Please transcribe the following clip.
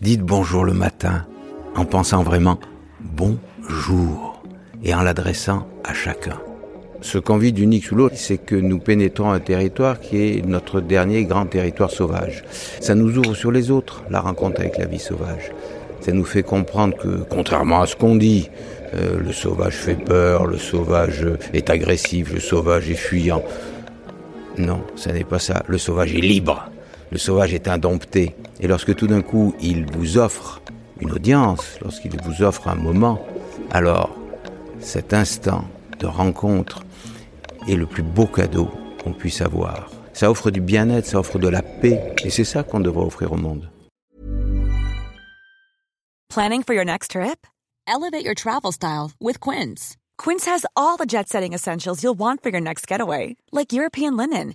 Dites bonjour le matin en pensant vraiment bonjour et en l'adressant à chacun. Ce qu'on vit d'unique sous l'autre, c'est que nous pénétrons un territoire qui est notre dernier grand territoire sauvage. Ça nous ouvre sur les autres, la rencontre avec la vie sauvage. Ça nous fait comprendre que, contrairement à ce qu'on dit, euh, le sauvage fait peur, le sauvage est agressif, le sauvage est fuyant. Non, ce n'est pas ça. Le sauvage est libre. Le sauvage est indompté. Et lorsque tout d'un coup il vous offre une audience, lorsqu'il vous offre un moment, alors cet instant de rencontre est le plus beau cadeau qu'on puisse avoir. Ça offre du bien-être, ça offre de la paix. Et c'est ça qu'on devrait offrir au monde. Planning for your next trip? Elevate your travel style with Quince. Quince has all the jet setting essentials you'll want for your next getaway, like European linen,